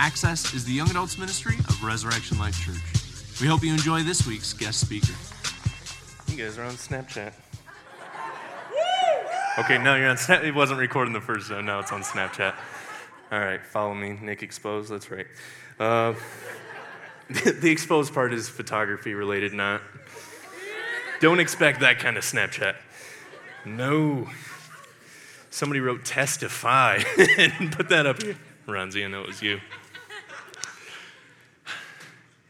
Access is the young adults ministry of Resurrection Life Church. We hope you enjoy this week's guest speaker. You guys are on Snapchat. Okay, no, you're on Snap. It wasn't recording the first zone. Now it's on Snapchat. All right, follow me, Nick Exposed. That's right. Uh, the exposed part is photography related, not. Don't expect that kind of Snapchat. No. Somebody wrote testify and put that up here. Ronzi, I know it was you.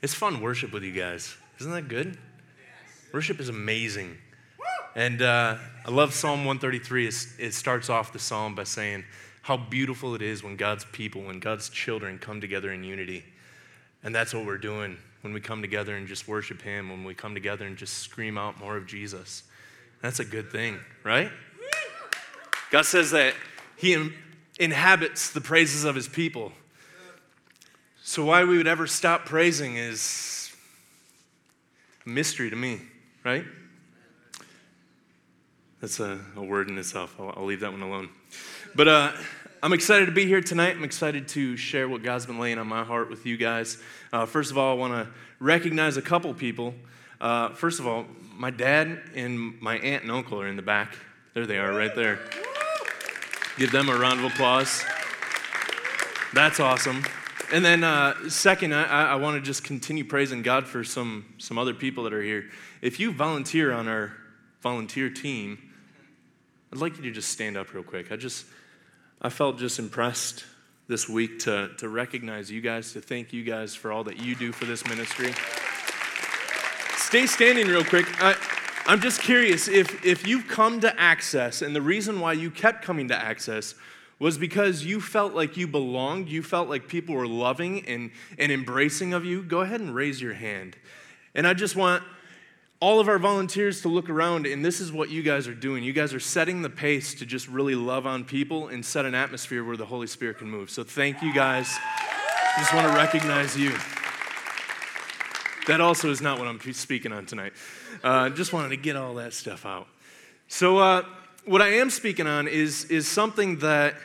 It's fun worship with you guys. Isn't that good? Worship is amazing. And uh, I love Psalm 133. It's, it starts off the psalm by saying how beautiful it is when God's people, when God's children come together in unity. And that's what we're doing when we come together and just worship Him, when we come together and just scream out more of Jesus. That's a good thing, right? God says that He inhabits the praises of His people. So, why we would ever stop praising is a mystery to me, right? That's a, a word in itself. I'll, I'll, leave that one alone. But uh, I'm excited to be here tonight. I'm excited to share what God's been laying on my heart with you guys. Uh, first of all, I want to recognize a couple people. Uh, first of all, my dad and my aunt and uncle are in the back. There they are, right there. Give them a round of applause. That's awesome. And then, uh, second, I, I want to just continue praising God for some, some other people that are here. If you volunteer on our volunteer team, I'd like you to just stand up real quick. I just, I felt just impressed this week to, to recognize you guys, to thank you guys for all that you do for this ministry. Stay standing real quick. I, I'm just curious if, if you've come to Access and the reason why you kept coming to Access was because you felt like you belonged, you felt like people were loving and, and embracing of you, go ahead and raise your hand. And I just want all of our volunteers to look around, and this is what you guys are doing. You guys are setting the pace to just really love on people and set an atmosphere where the Holy Spirit can move. So thank you guys. I just want to recognize you. That also is not what I'm speaking on tonight. Uh, just wanted to get all that stuff out. So uh, what I am speaking on is, is something that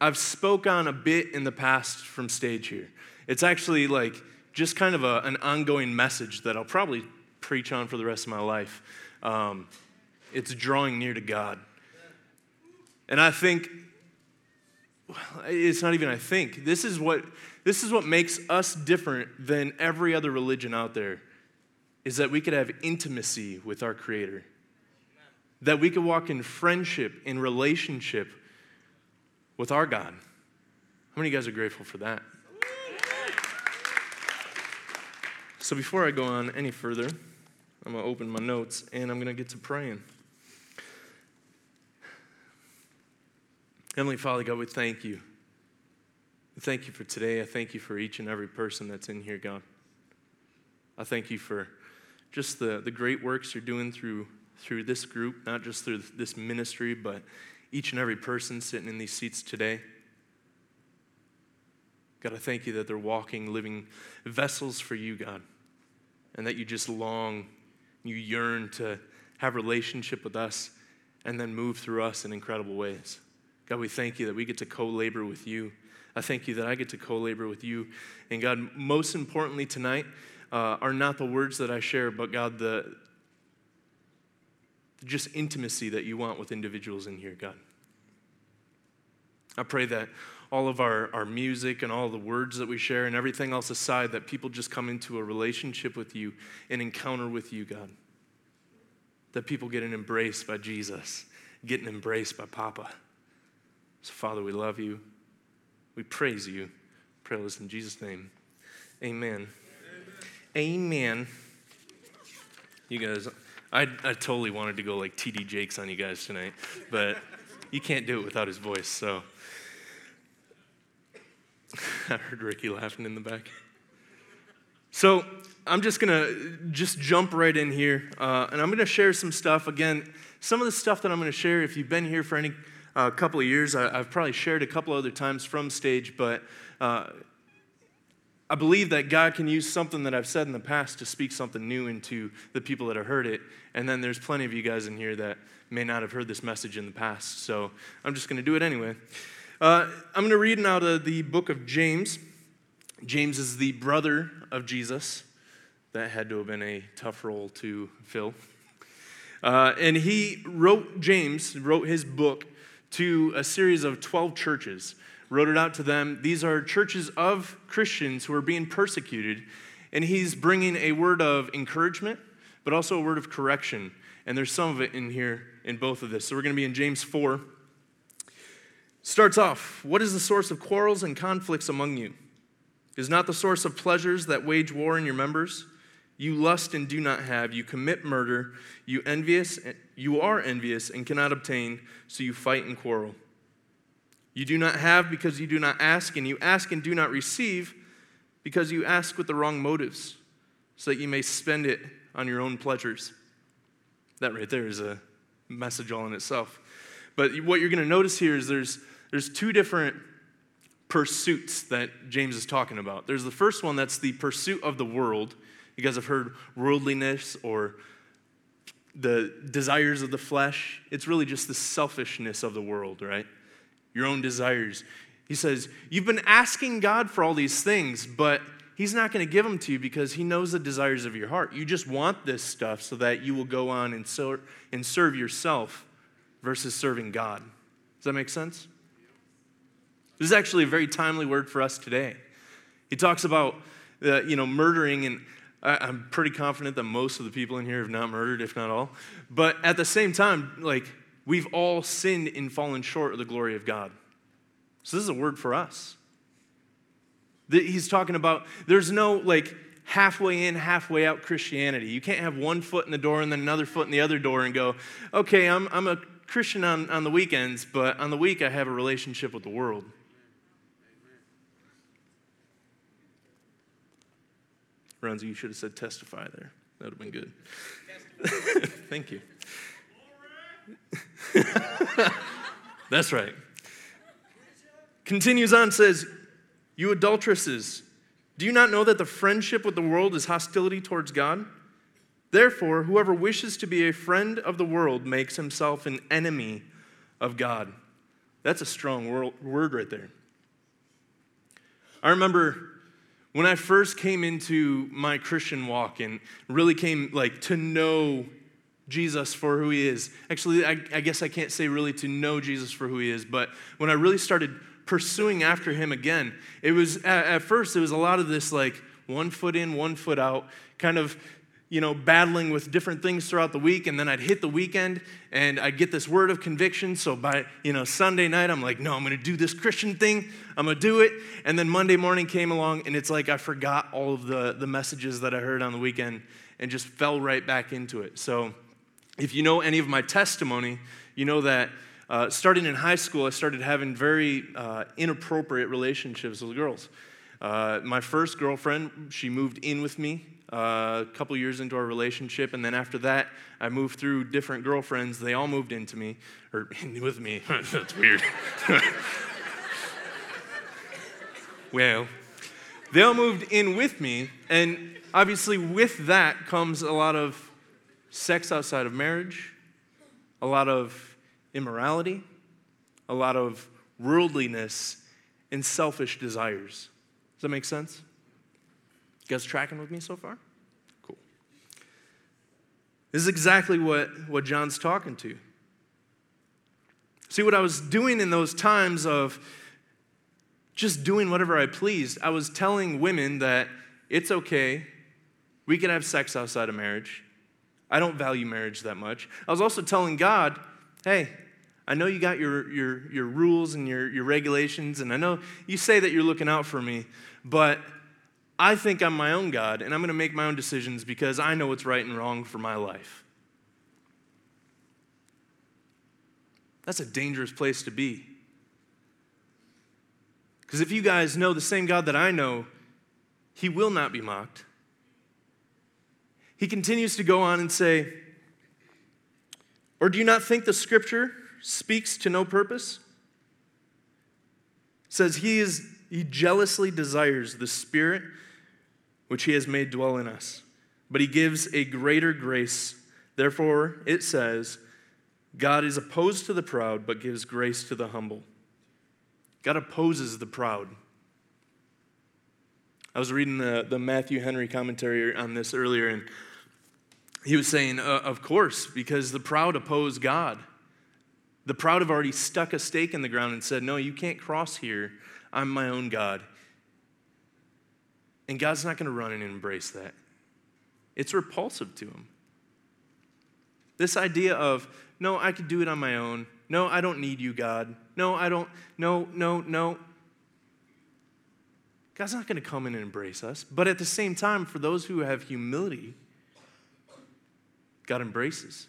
I've spoke on a bit in the past from stage here. It's actually like just kind of a, an ongoing message that I'll probably preach on for the rest of my life. Um, it's drawing near to God. And I think, it's not even I think, this is what, this is what makes us different than every other religion out there, is that we could have intimacy with our Creator. That we could walk in friendship, in relationship with our God. How many of you guys are grateful for that? So before I go on any further, I'm going to open my notes and I'm going to get to praying. Heavenly Father, God, we thank you. Thank you for today. I thank you for each and every person that's in here, God. I thank you for just the, the great works you're doing through, through this group, not just through this ministry, but each and every person sitting in these seats today. God, I thank you that they're walking, living vessels for you, God, and that you just long you yearn to have relationship with us and then move through us in incredible ways. God, we thank you that we get to co labor with you. I thank you that I get to co labor with you. And God, most importantly tonight uh, are not the words that I share, but God, the just intimacy that you want with individuals in here, God. I pray that all of our, our music and all the words that we share and everything else aside, that people just come into a relationship with you, an encounter with you, God. That people get an embrace by Jesus, get an embrace by Papa. So, Father, we love you. We praise you. Pray this in Jesus' name. Amen. Amen. Amen. You guys, I, I totally wanted to go like TD Jakes on you guys tonight, but you can't do it without his voice, so. I heard Ricky laughing in the back. So I'm just gonna just jump right in here, uh, and I'm gonna share some stuff. Again, some of the stuff that I'm gonna share, if you've been here for any uh, couple of years, I, have probably shared a couple other times from stage, but uh, I believe that God can use something that I've said in the past to speak something new into the people that have heard it. And then there's plenty of you guys in here that may not have heard this message in the past. So I'm just gonna do it anyway. Uh, I'm going to read out of the book of James, James is the brother of Jesus. That had to have been a tough role to fill. Uh, and he wrote, James wrote his book to a series of 12 churches, wrote it out to them. These are churches of Christians who are being persecuted. And he's bringing a word of encouragement, but also a word of correction. And there's some of it in here in both of this. So we're going to be in James 4. Starts off What is the source of quarrels and conflicts among you? Is not the source of pleasures that wage war in your members? You lust and do not have. You commit murder. You envious. You are envious and cannot obtain, so you fight and quarrel. You do not have because you do not ask, and you ask and do not receive because you ask with the wrong motives, so that you may spend it on your own pleasures. That right there is a message all in itself. But what you're going to notice here is there's, there's two different pursuits that James is talking about. There's the first one that's the pursuit of the world you guys have heard worldliness or the desires of the flesh. It's really just the selfishness of the world, right? Your own desires. He says, You've been asking God for all these things, but He's not going to give them to you because He knows the desires of your heart. You just want this stuff so that you will go on and, ser- and serve yourself versus serving God. Does that make sense? This is actually a very timely word for us today. He talks about uh, you know, murdering, and I, am pretty confident that most of the people in here have not murdered, if not all. But at the same time, like, we've all sinned and fallen short of the glory of God. So this is a word for us. He's talking about there's no, like, halfway in, halfway out Christianity. You can't have one foot in the door and then another foot in the other door and go, okay, I'm, I'm a Christian on, on the weekends, but on the week I have a relationship with the world. Ronzi, you should have said testify there. That would have been good. Thank you. That's right. Continues on, says, You adulteresses, do you not know that the friendship with the world is hostility towards God? Therefore, whoever wishes to be a friend of the world makes himself an enemy of God. That's a strong word right there. I remember when I first came into my Christian walk and really came like to know Jesus for who he is. Actually, I, I, guess I can't say really to know Jesus for who he is, but when I really started pursuing after him again, it was at, at first it was a lot of this like one foot in, one foot out, kind of you know, battling with different things throughout the week, and then I'd hit the weekend and I'd get this word of conviction. So by, you know, Sunday night, I'm like, no, I'm gonna do this Christian thing, I'm gonna do it. And then Monday morning came along, and it's like I forgot all of the, the messages that I heard on the weekend and just fell right back into it. So if you know any of my testimony, you know that uh, starting in high school, I started having very uh, inappropriate relationships with girls. Uh, my first girlfriend, she moved in with me uh, a couple years into our relationship, and then after that, I moved through different girlfriends. They all moved into me, or with me. That's weird. well, they all moved in with me, and obviously, with that comes a lot of sex outside of marriage, a lot of immorality, a lot of worldliness, and selfish desires. Does that make sense? You guys tracking with me so far? Cool. This is exactly what, what John's talking to. See, what I was doing in those times of just doing whatever I pleased, I was telling women that it's okay, we can have sex outside of marriage. I don't value marriage that much. I was also telling God, hey, I know you got your, your, your rules and your, your regulations, and I know you say that you're looking out for me, but I think I'm my own God and I'm going to make my own decisions because I know what's right and wrong for my life. That's a dangerous place to be. Because if you guys know the same God that I know, he will not be mocked. He continues to go on and say, Or do you not think the scripture speaks to no purpose? It says he is he jealously desires the spirit which he has made dwell in us. But he gives a greater grace. Therefore, it says, God is opposed to the proud, but gives grace to the humble. God opposes the proud. I was reading the, the Matthew Henry commentary on this earlier, and he was saying, uh, of course, because the proud oppose God. The proud have already stuck a stake in the ground and said, No, you can't cross here. I'm my own God. And God's not going to run and embrace that. It's repulsive to him. This idea of, no, I could do it on my own. No, I don't need you, God. No, I don't. No, no, no. God's not going to come in and embrace us. But at the same time, for those who have humility, God embraces.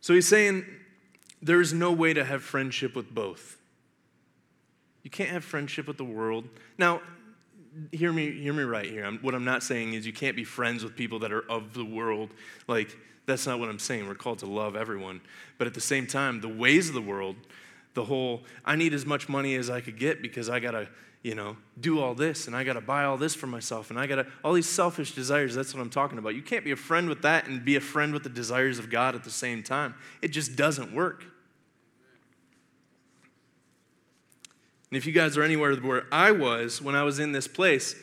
So he's saying there is no way to have friendship with both. You can't have friendship with the world. Now, hear me, hear me right here. I'm, what I'm not saying is you can't be friends with people that are of the world. Like, that's not what I'm saying. We're called to love everyone. But at the same time, the ways of the world, the whole, I need as much money as I could get because I got to, you know, do all this and I got to buy all this for myself and I got to, all these selfish desires. That's what I'm talking about. You can't be a friend with that and be a friend with the desires of God at the same time. It just doesn't work. And if you guys are anywhere where I was when I was in this place,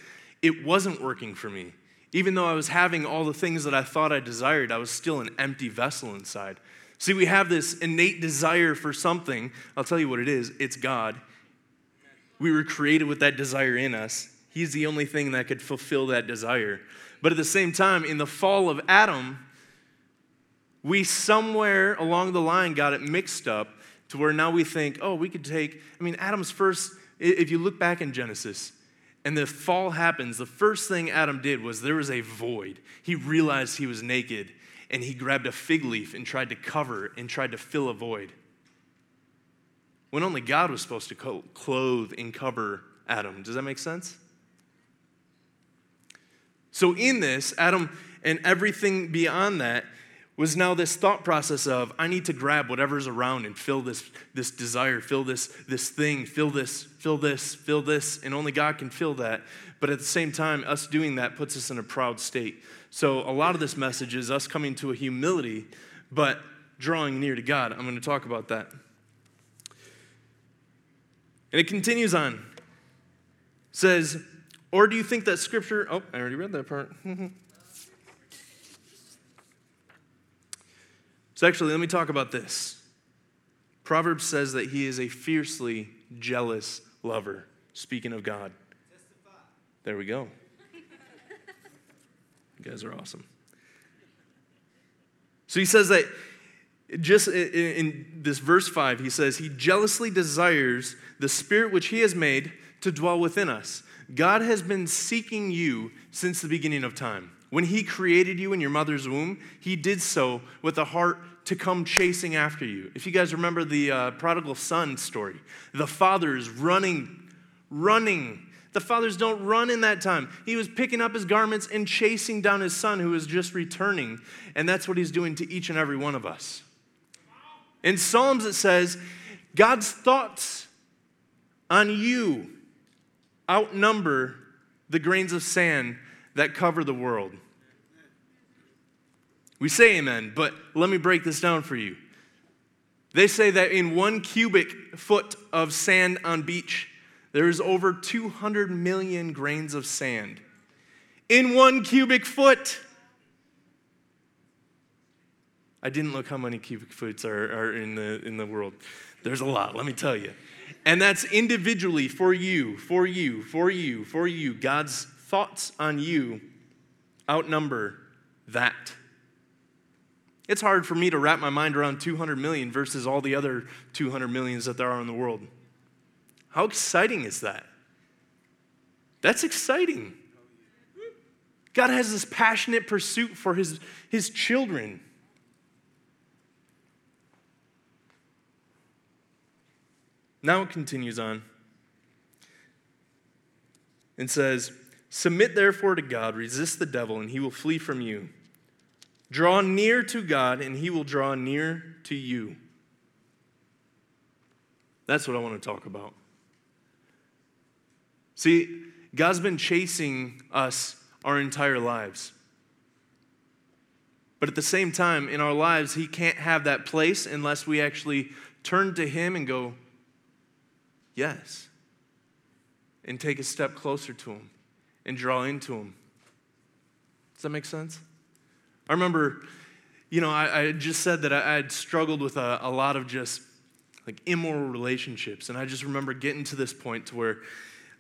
it wasn't working for me. Even though I was having all the things that I thought I desired, I was still an empty vessel inside. See, we have this innate desire for something. I'll tell you what it is it's God. We were created with that desire in us. He's the only thing that could fulfill that desire. But at the same time, in the fall of Adam, we somewhere along the line got it mixed up to where now we think, oh, we could take, I mean, Adam's first, if you look back in Genesis, and the fall happens, the first thing Adam did was there was a void. He realized he was naked, and he grabbed a fig leaf and tried to cover and tried to fill a void. When only God was supposed to clothe and cover Adam. Does that make sense? So, in this, Adam and everything beyond that, was now this thought process of I need to grab whatever's around and fill this, this desire, fill this, this thing, fill this, fill this, fill this, and only God can fill that. But at the same time, us doing that puts us in a proud state. So a lot of this message is us coming to a humility, but drawing near to God. I'm going to talk about that. And it continues on. It says, or do you think that scripture, oh, I already read that part. So, actually, let me talk about this. Proverbs says that he is a fiercely jealous lover, speaking of God. There we go. You guys are awesome. So he says that just in this verse 5, he says, He jealously desires the spirit which He has made to dwell within us. God has been seeking you since the beginning of time. When He created you in your mother's womb, He did so with a heart to come chasing after you. If you guys remember the uh, prodigal son story, the father is running, running. The fathers don't run in that time. He was picking up his garments and chasing down his son who was just returning. And that's what he's doing to each and every one of us. In Psalms, it says, God's thoughts on you outnumber the grains of sand that cover the world. We say amen, but let me break this down for you. They say that in one cubic foot of sand on beach, there is over 200 million grains of sand. In one cubic foot. I didn't look how many cubic feet are, are in, the, in the world. There's a lot, let me tell you. And that's individually for you, for you, for you, for you. God's thoughts on you outnumber that. It's hard for me to wrap my mind around 200 million versus all the other 200 millions that there are in the world. How exciting is that? That's exciting. God has this passionate pursuit for his, his children. Now it continues on and says, Submit therefore to God, resist the devil, and he will flee from you. Draw near to God, and He will draw near to you. That's what I want to talk about. See, God's been chasing us our entire lives. But at the same time, in our lives, He can't have that place unless we actually turn to Him and go, Yes. And take a step closer to Him and draw into Him. Does that make sense? I remember, you know, I, I just said that I, had struggled with a, a lot of just like immoral relationships. And I just remember getting to this point to where,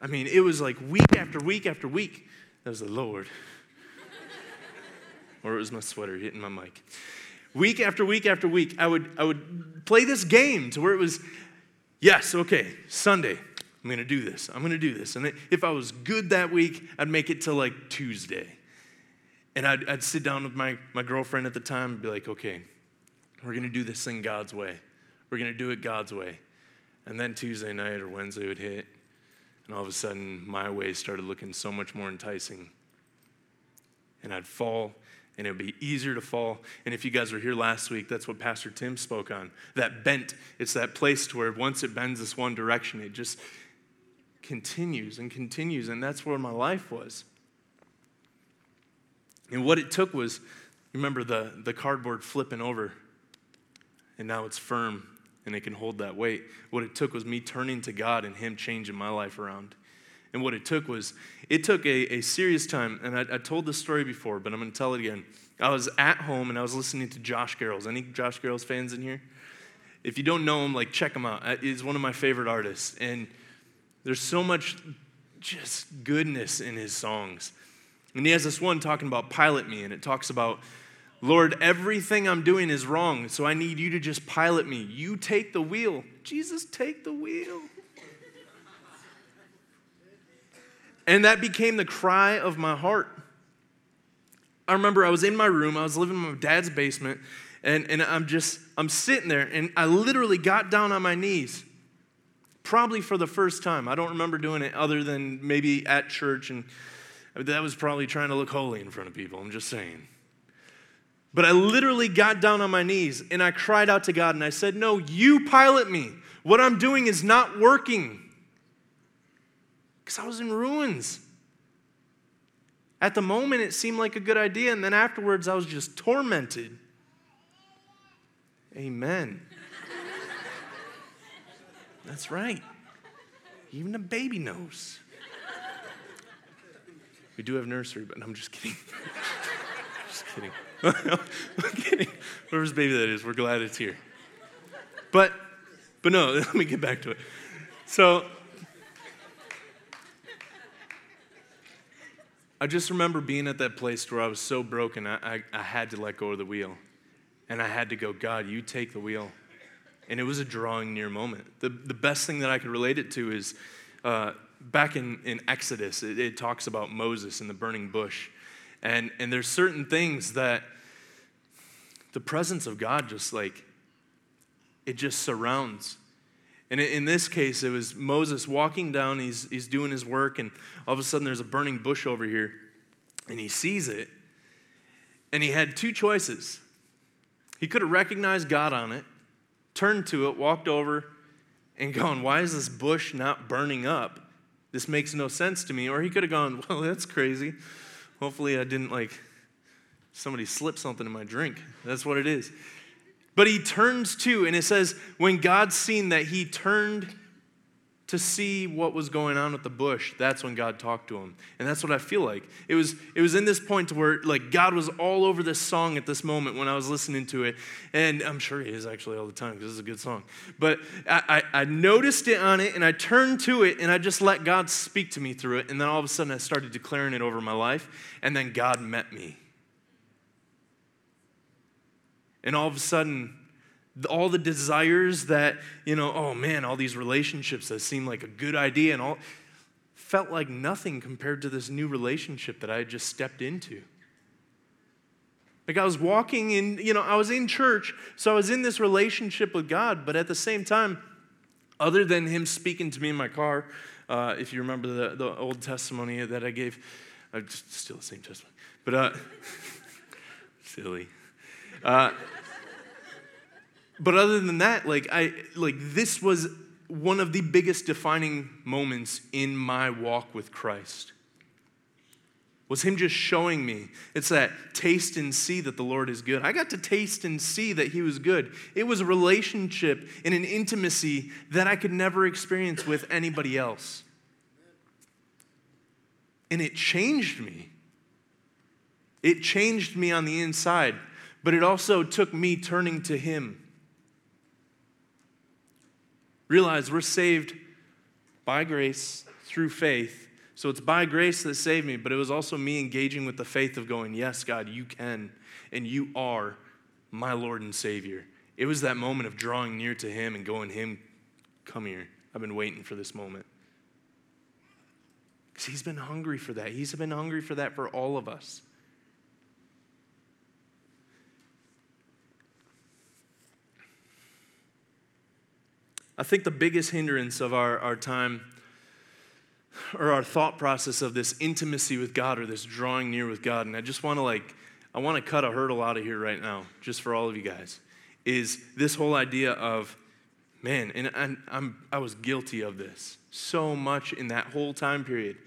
I mean, it was like week after week after week. That was the Lord. or it was my sweater hitting my mic. Week after week after week, I would, I would play this game to where it was, yes, okay, Sunday, I'm gonna do this. I'm gonna do this. And if I was good that week, I'd make it to like Tuesday. And I'd, I'd sit down with my, my girlfriend at the time and be like, okay, we're gonna do this thing God's way. We're gonna do it God's way. And then Tuesday night or Wednesday would hit, and all of a sudden my way started looking so much more enticing. And I'd fall and it would be easier to fall. And if you guys were here last week, that's what Pastor Tim spoke on. That bent, it's that place to where once it bends this one direction, it just continues and continues. And that's where my life was. And what it took was, remember the, the cardboard flipping over, and now it's firm and it can hold that weight. What it took was me turning to God and Him changing my life around. And what it took was, it took a, a serious time. And I, I told this story before, but I'm going to tell it again. I was at home and I was listening to Josh Garrels. Any Josh Garrels fans in here? If you don't know him, like check him out. Uh, he's one of my favorite artists. And there's so much just goodness in his songs. And he has this one talking about pilot me, and it talks about, Lord, everything I'm doing is wrong, so I need you to just pilot me. You take the wheel. Jesus, take the wheel. And that became the cry of my heart. I remember I was in my room, I was living in my dad's basement, and, and I'm just, I'm sitting there, and I literally got down on my knees, probably for the first time. I don't remember doing it other than maybe at church, and that was probably trying to look holy in front of people, I'm just saying. But I literally got down on my knees and I cried out to God and I said, No, you pilot me. What I'm doing is not working because I was in ruins. At the moment, it seemed like a good idea, and then afterwards, I was just tormented. Amen. That's right. Even a baby knows. We do have nursery, but I'm just kidding. just kidding. I'm kidding. Whoever's baby that is, we're glad it's here. But, but no, let me get back to it. So, I just remember being at that place where I was so broken, I, I, I, had to let go of the wheel. And I had to go, God, you take the wheel. And it was a drawing near moment. The, the best thing that I could relate it to is uh, back in, in Exodus, it, it talks about Moses and the burning bush. And, and there's certain things that the presence of God just like, it just surrounds. And in this case, it was Moses walking down, he's, he's doing his work, and all of a sudden there's a burning bush over here, and he sees it. And he had two choices. He could have recognized God on it, turned to it, walked over, and gone, Why is this bush not burning up? This makes no sense to me. Or he could have gone, Well, that's crazy. Hopefully, I didn't like somebody slip something in my drink. That's what it is. But he turns to, and it says, when God seen that he turned to see what was going on with the bush, that's when God talked to him. And that's what I feel like. It was, it was in this point where like God was all over this song at this moment when I was listening to it. And I'm sure he is actually all the time because it's a good song. But I, I, I noticed it on it and I turned to it and I just let God speak to me through it. And then all of a sudden I started declaring it over my life. And then God met me. And all of a sudden, all the desires that, you know, oh man, all these relationships that seem like a good idea and all felt like nothing compared to this new relationship that I had just stepped into. Like I was walking in, you know, I was in church, so I was in this relationship with God, but at the same time, other than Him speaking to me in my car, uh, if you remember the, the old testimony that I gave, uh, still the same testimony, but uh, silly. Uh, but other than that, like I like this was one of the biggest defining moments in my walk with Christ. was Him just showing me. It's that taste and see that the Lord is good. I got to taste and see that He was good. It was a relationship and an intimacy that I could never experience with anybody else. And it changed me. It changed me on the inside, but it also took me turning to Him. Realize we're saved by grace through faith. So it's by grace that saved me, but it was also me engaging with the faith of going, Yes, God, you can, and you are my Lord and Savior. It was that moment of drawing near to Him and going, Him, come here. I've been waiting for this moment. Because He's been hungry for that. He's been hungry for that for all of us. I think the biggest hindrance of our, our time or our thought process of this intimacy with God or this drawing near with God, and I just want to like, I want to cut a hurdle out of here right now, just for all of you guys, is this whole idea of, man, and I, I'm, I was guilty of this so much in that whole time period.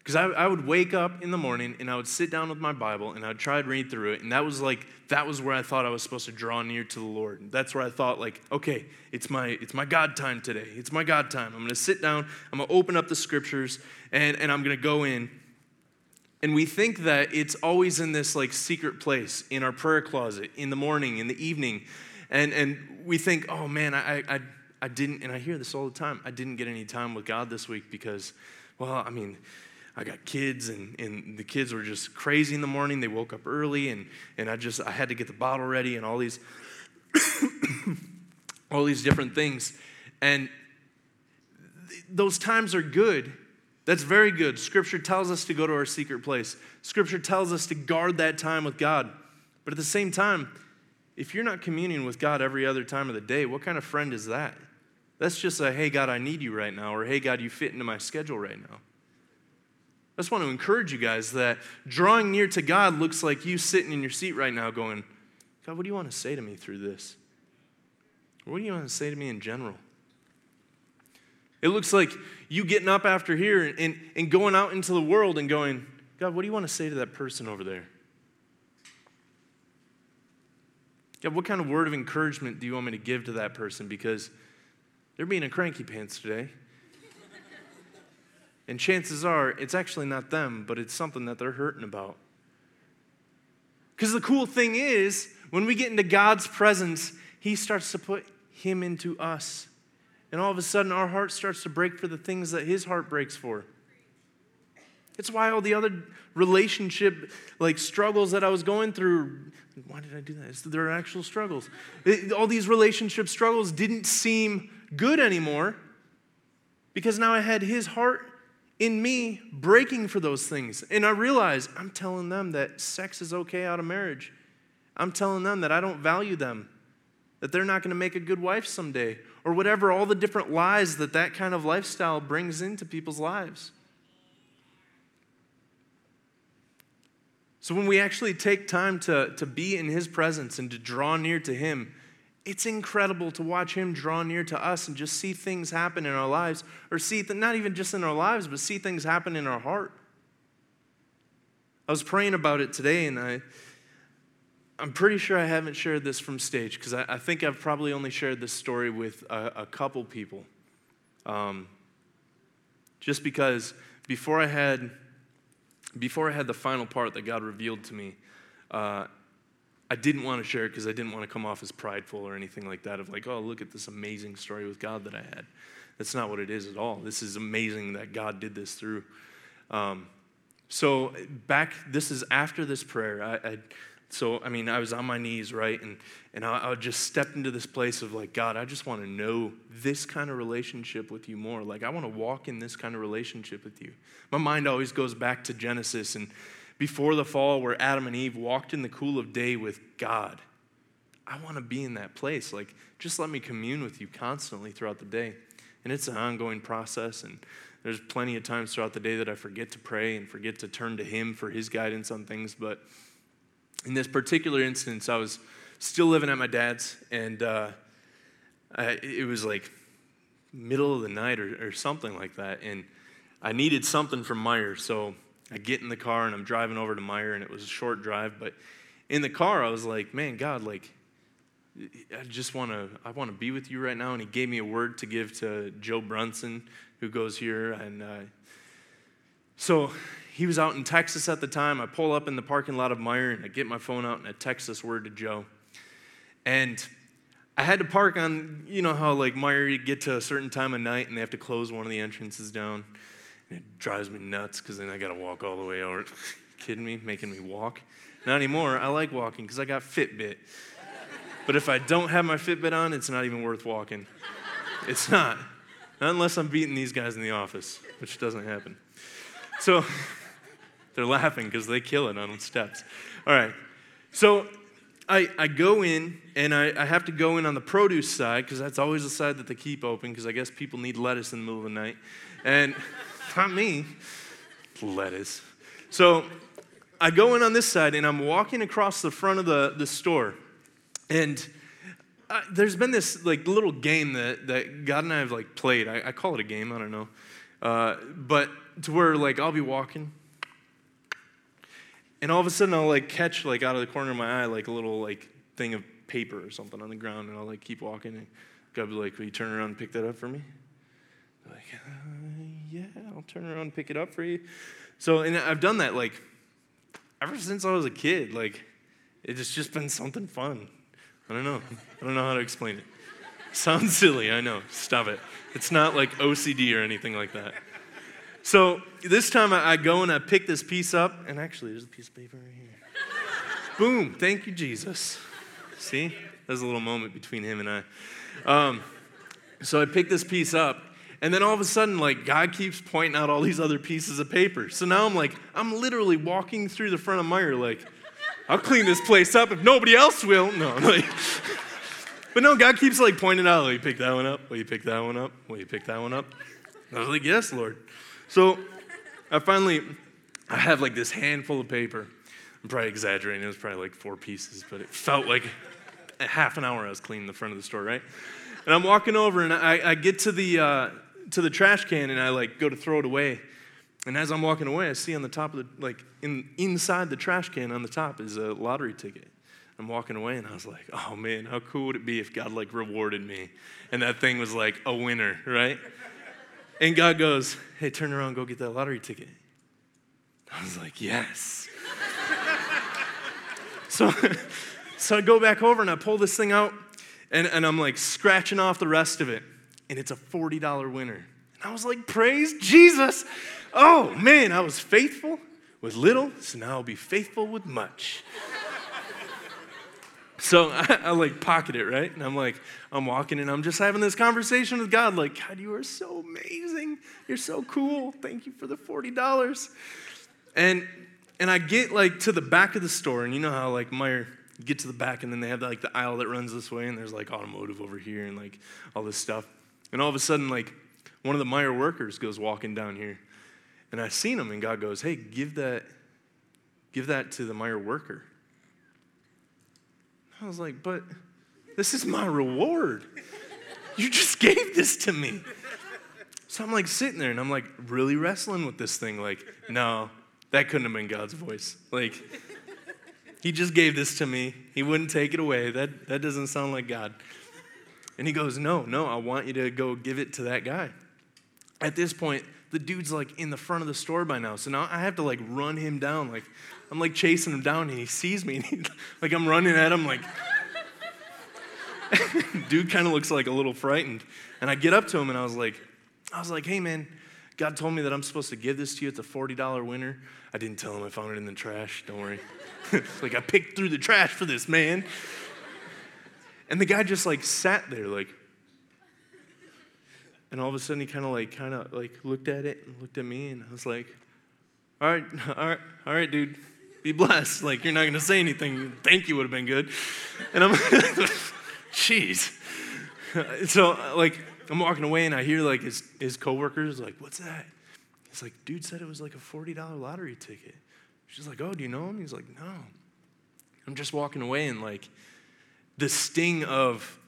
Because I, I would wake up in the morning and I would sit down with my Bible and I'd try to read through it. And that was like, that was where I thought I was supposed to draw near to the Lord. That's where I thought, like, okay, it's my, it's my God time today. It's my God time. I'm going to sit down, I'm going to open up the scriptures, and, and I'm going to go in. And we think that it's always in this like secret place in our prayer closet in the morning, in the evening. And, and we think, oh man, I, I, I didn't, and I hear this all the time, I didn't get any time with God this week because, well, I mean, I got kids, and, and the kids were just crazy in the morning. They woke up early, and, and I just I had to get the bottle ready and all these all these different things. And th- those times are good. That's very good. Scripture tells us to go to our secret place. Scripture tells us to guard that time with God. But at the same time, if you're not communing with God every other time of the day, what kind of friend is that? That's just a, hey, God, I need you right now, or hey, God, you fit into my schedule right now. I just want to encourage you guys that drawing near to God looks like you sitting in your seat right now going, God, what do you want to say to me through this? What do you want to say to me in general? It looks like you getting up after here and, and, and going out into the world and going, God, what do you want to say to that person over there? God, what kind of word of encouragement do you want me to give to that person? Because they're being a cranky pants today. And chances are, it's actually not them, but it's something that they're hurting about. Because the cool thing is, when we get into God's presence, He starts to put Him into us. And all of a sudden, our heart starts to break for the things that His heart breaks for. It's why all the other relationship like struggles that I was going through, why did I do that? It's, they're actual struggles. It, all these relationship struggles didn't seem good anymore because now I had his heart in me breaking for those things. And I realize I'm telling them that sex is okay out of marriage. I'm telling them that I don't value them, that they're not going to make a good wife someday, or whatever, all the different lies that that kind of lifestyle brings into people's lives. So when we actually take time to, to be in His presence and to draw near to Him, it's incredible to watch him draw near to us and just see things happen in our lives, or see, th- not even just in our lives, but see things happen in our heart. I was praying about it today, and I, I'm pretty sure I haven't shared this from stage because I, I, think I've probably only shared this story with a, a couple people. Um, just because before I had, before I had the final part that God revealed to me, uh, I didn't want to share it because I didn't want to come off as prideful or anything like that of like, oh, look at this amazing story with God that I had. That's not what it is at all. This is amazing that God did this through. Um, so back, this is after this prayer. I, I, so I mean, I was on my knees, right, and and I, I just stepped into this place of like, God, I just want to know this kind of relationship with you more. Like, I want to walk in this kind of relationship with you. My mind always goes back to Genesis and before the fall where Adam and Eve walked in the cool of day with God. I want to be in that place. Like, just let me commune with you constantly throughout the day. And it's an ongoing process. And there's plenty of times throughout the day that I forget to pray and forget to turn to Him for His guidance on things. But in this particular instance, I was still living at my dad's, and uh, I, it was like middle of the night or, or something like that. And I needed something from Meijer. So I get in the car and I'm driving over to Meijer, and it was a short drive, but in the car, I was like, man, God, like, I just want to, I want to be with you right now. And he gave me a word to give to Joe Brunson, who goes here. And uh, so he was out in Texas at the time. I pull up in the parking lot of Meijer and I get my phone out and I text this word to Joe. And I had to park on, you know how like Meijer, you get to a certain time of night and they have to close one of the entrances down. It drives me nuts because then I got to walk all the way over. kidding me? Making me walk? Not anymore. I like walking because I got Fitbit. But if I don't have my Fitbit on, it's not even worth walking. It's not. Not unless I'm beating these guys in the office, which doesn't happen. So they're laughing because they kill it on steps. All right. So I, I go in and I, I have to go in on the produce side because that's always the side that they keep open because I guess people need lettuce in the middle of the night. And not me, lettuce. So I go in on this side and I'm walking across the front of the, the store. And uh, there's been this like little game that, that God and I have like played. I, I call it a game, I don't know. Uh, but to where like I'll be walking and all of a sudden I'll like catch like out of the corner of my eye like a little like thing of paper or something on the ground and I'll like keep walking and God be like, will you turn around and pick that up for me? Like, yeah, I'll turn around and pick it up for you. So, and I've done that like ever since I was a kid. Like, it's just been something fun. I don't know. I don't know how to explain it. Sounds silly, I know. Stop it. It's not like OCD or anything like that. So this time I go and I pick this piece up, and actually, there's a piece of paper right here. Boom. Thank you, Jesus. See? There's a little moment between him and I. Um, so I pick this piece up, and then all of a sudden, like, God keeps pointing out all these other pieces of paper. So now I'm like, I'm literally walking through the front of Meijer, like, I'll clean this place up if nobody else will. No, like, but no, God keeps like pointing out, you pick that one up? Will you pick that one up? Will you pick that one up? I was like, yes, Lord. So I finally, I have like this handful of paper. I'm probably exaggerating. It was probably like four pieces, but it felt like half an hour I was cleaning the front of the store, right? And I'm walking over and I, I get to the, uh, to the trash can and I like go to throw it away. And as I'm walking away, I see on the top of the, like, in, inside the trash can on the top is a lottery ticket. I'm walking away and I was like, oh man, how cool would it be if God like rewarded me? And that thing was like a winner, right? And God goes, hey, turn around, go get that lottery ticket. I was like, yes. so, so I go back over and I pull this thing out and, and I'm like scratching off the rest of it. And it's a $40 winner. And I was like, praise Jesus. Oh man, I was faithful with little, so now I'll be faithful with much. so I, I, like pocket it, right? And I'm like, I'm walking and I'm just having this conversation with God, like, God, you are so amazing. You're so cool. Thank you for the $40. And and I get like to the back of the store, and you know how like Meijer get to the back and then they have like the aisle that runs this way, and there's like automotive over here and like all this stuff. And all of a sudden, like one of the Meijer workers goes walking down here. And I seen him, and God goes, Hey, give that, give that to the Meijer worker. I was like, But this is my reward. You just gave this to me. So I'm like sitting there and I'm like really wrestling with this thing. Like, no, that couldn't have been God's voice. Like, he just gave this to me. He wouldn't take it away. That, that doesn't sound like God. And he goes, No, no, I want you to go give it to that guy. At this point, the dude's like in the front of the store by now. So now I have to like run him down. Like I'm like chasing him down and he sees me. And he, like I'm running at him like dude kind of looks like a little frightened. And I get up to him and I was like, I was like, hey man, God told me that I'm supposed to give this to you. It's a $40 winner. I didn't tell him I found it in the trash. Don't worry. like I picked through the trash for this man. And the guy just like sat there like and all of a sudden, he kind of like, kind of like looked at it and looked at me, and I was like, "All right, all right, all right, dude, be blessed. Like you're not gonna say anything. Thank you would have been good." And I'm, jeez. So like I'm walking away, and I hear like his his coworkers like, "What's that?" He's like, "Dude said it was like a forty dollar lottery ticket." She's like, "Oh, do you know him?" He's like, "No." I'm just walking away, and like the sting of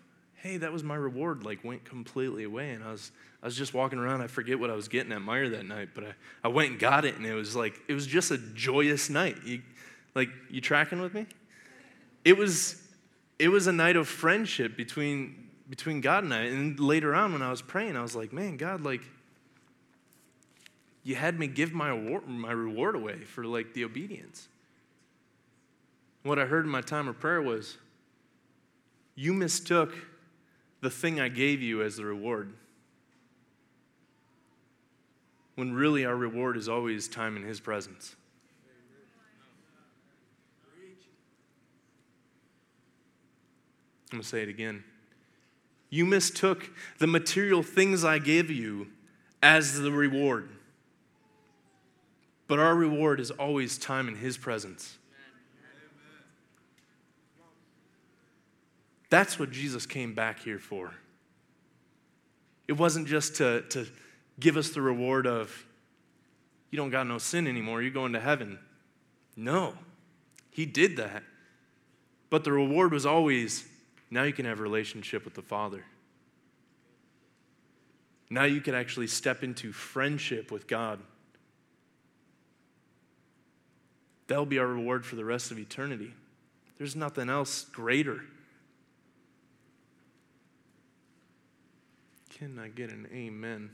hey, that was my reward, like went completely away. And I was, I was just walking around. I forget what I was getting at Meijer that night, but I, I went and got it, and it was like, it was just a joyous night. You, like, you tracking with me? It was, it was a night of friendship between, between God and I. And later on, when I was praying, I was like, man, God, like, you had me give my, award, my reward away for like the obedience. What I heard in my time of prayer was, you mistook the thing I gave you as the reward. When really our reward is always time in His presence. I'm going to say it again. You mistook the material things I gave you as the reward. But our reward is always time in His presence. That's what Jesus came back here for. It wasn't just to, to give us the reward of, you don't got no sin anymore, you're going to heaven. No, He did that. But the reward was always, now you can have a relationship with the Father. Now you can actually step into friendship with God. That'll be our reward for the rest of eternity. There's nothing else greater. Can I get an amen? Amen.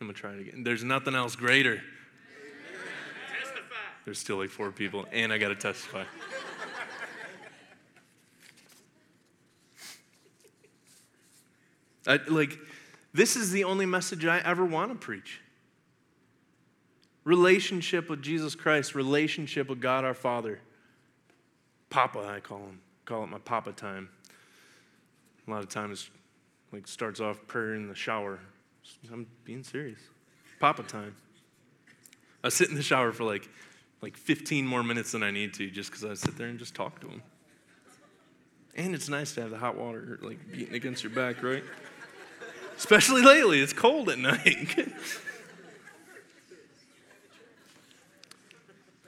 I'm going to try it again. There's nothing else greater. There's still like four people, and I got to testify. I, like, this is the only message I ever want to preach. Relationship with Jesus Christ, relationship with God our Father. Papa, I call him. Call it my Papa time. A lot of times, like, starts off prayer in the shower. I'm being serious. Papa time. I sit in the shower for like, like 15 more minutes than I need to just because I sit there and just talk to him. And it's nice to have the hot water like beating against your back, right? Especially lately, it's cold at night.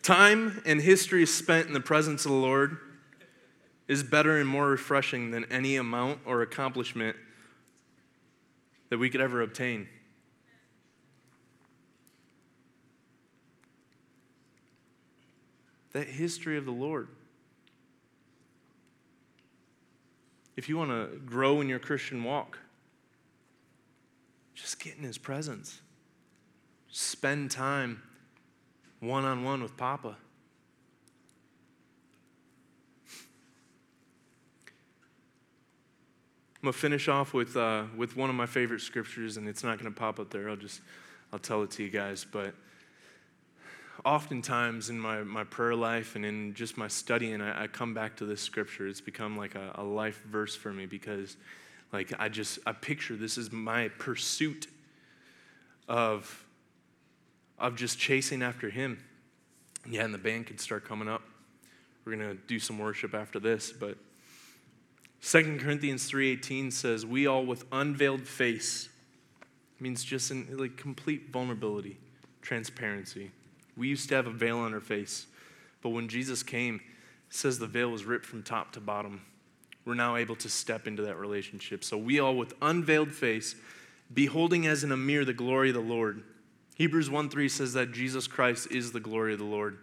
Time and history spent in the presence of the Lord is better and more refreshing than any amount or accomplishment that we could ever obtain. That history of the Lord. If you want to grow in your Christian walk, just get in His presence. Spend time one on one with Papa. I'm gonna finish off with uh, with one of my favorite scriptures, and it's not gonna pop up there. I'll just I'll tell it to you guys. But oftentimes in my, my prayer life and in just my studying, I, I come back to this scripture. It's become like a, a life verse for me because, like, I just I picture this is my pursuit of of just chasing after Him. Yeah, and the band could start coming up. We're gonna do some worship after this, but 2 Corinthians 3:18 says, "We all with unveiled face" means just in like complete vulnerability, transparency. We used to have a veil on our face, but when Jesus came, says the veil was ripped from top to bottom. We're now able to step into that relationship. So we all with unveiled face, beholding as in a mirror the glory of the Lord. Hebrews 1:3 says that Jesus Christ is the glory of the Lord.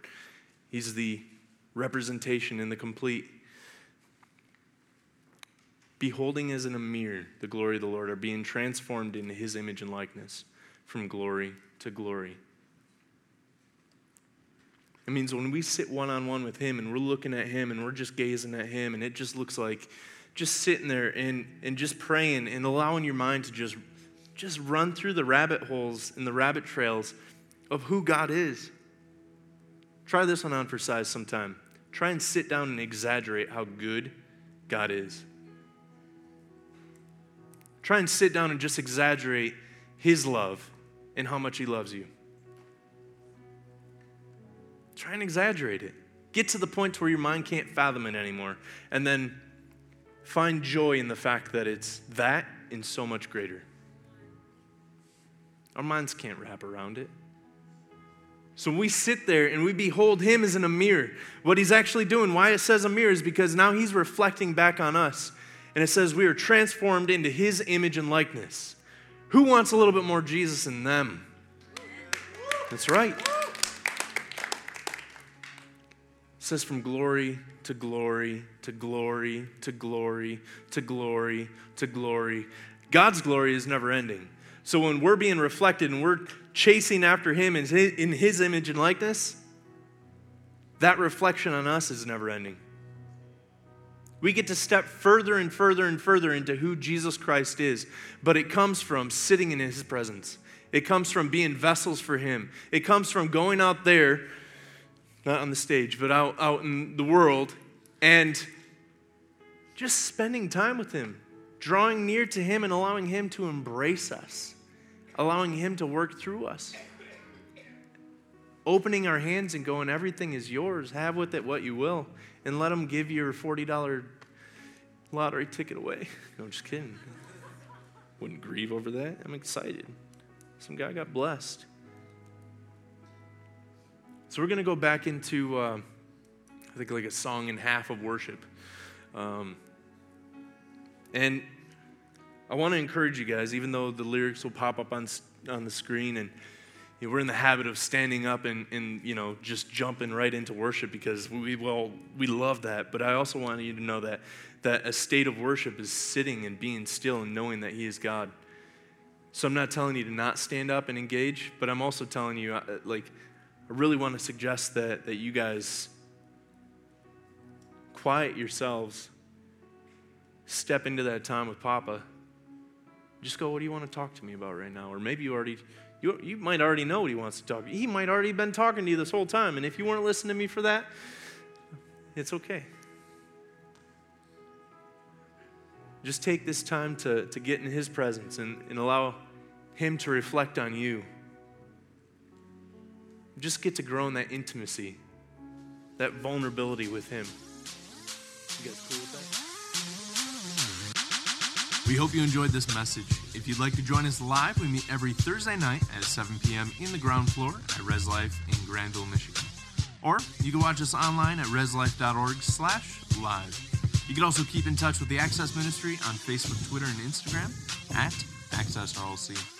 He's the representation in the complete beholding as in a mirror the glory of the Lord, are being transformed into his image and likeness from glory to glory. It means when we sit one on one with him and we're looking at him and we're just gazing at him and it just looks like just sitting there and, and just praying and allowing your mind to just, just run through the rabbit holes and the rabbit trails of who God is. Try this one on for size sometime. Try and sit down and exaggerate how good God is. Try and sit down and just exaggerate his love and how much he loves you. Try and exaggerate it. Get to the point where your mind can't fathom it anymore. And then find joy in the fact that it's that and so much greater. Our minds can't wrap around it. So we sit there and we behold him as in a mirror. What he's actually doing, why it says a mirror, is because now he's reflecting back on us. And it says we are transformed into his image and likeness. Who wants a little bit more Jesus in them? That's right. It says from glory to glory to glory to glory to glory to glory. God's glory is never ending. So when we're being reflected and we're chasing after Him in His, image and likeness, that reflection on us is never ending. We get to step further and further and further into who Jesus Christ is, but it comes from sitting in His presence. It comes from being vessels for Him. It comes from going out there, not on the stage, but out, out in the world, and just spending time with Him, drawing near to Him, and allowing Him to embrace us allowing Him to work through us. Opening our hands and going, everything is yours. Have with it what you will. And let Him give your $40 lottery ticket away. No, I'm just kidding. Wouldn't grieve over that. I'm excited. Some guy got blessed. So we're going to go back into, uh, I think, like a song and half of worship. Um, and I want to encourage you guys, even though the lyrics will pop up on, on the screen and we're in the habit of standing up and, and you know just jumping right into worship because we well we love that. But i also want you to know that that a state of worship is sitting and being still and knowing that he is god. So i'm not telling you to not stand up and engage but i'm also telling you uh, like i really want to suggest that that you guys quiet yourselves step into that time with papa. Just go, what do you want to talk to me about right now? Or maybe you already, you, you might already know what he wants to talk. To you. He might already been talking to you this whole time. And if you weren't listening to me for that, it's okay. Just take this time to, to get in his presence and, and allow him to reflect on you. Just get to grow in that intimacy, that vulnerability with him. You guys cool? We hope you enjoyed this message. If you'd like to join us live, we meet every Thursday night at 7 p.m. in the ground floor at Res Life in Grandville, Michigan. Or you can watch us online at reslife.org slash live. You can also keep in touch with the Access Ministry on Facebook, Twitter, and Instagram at Access RLC.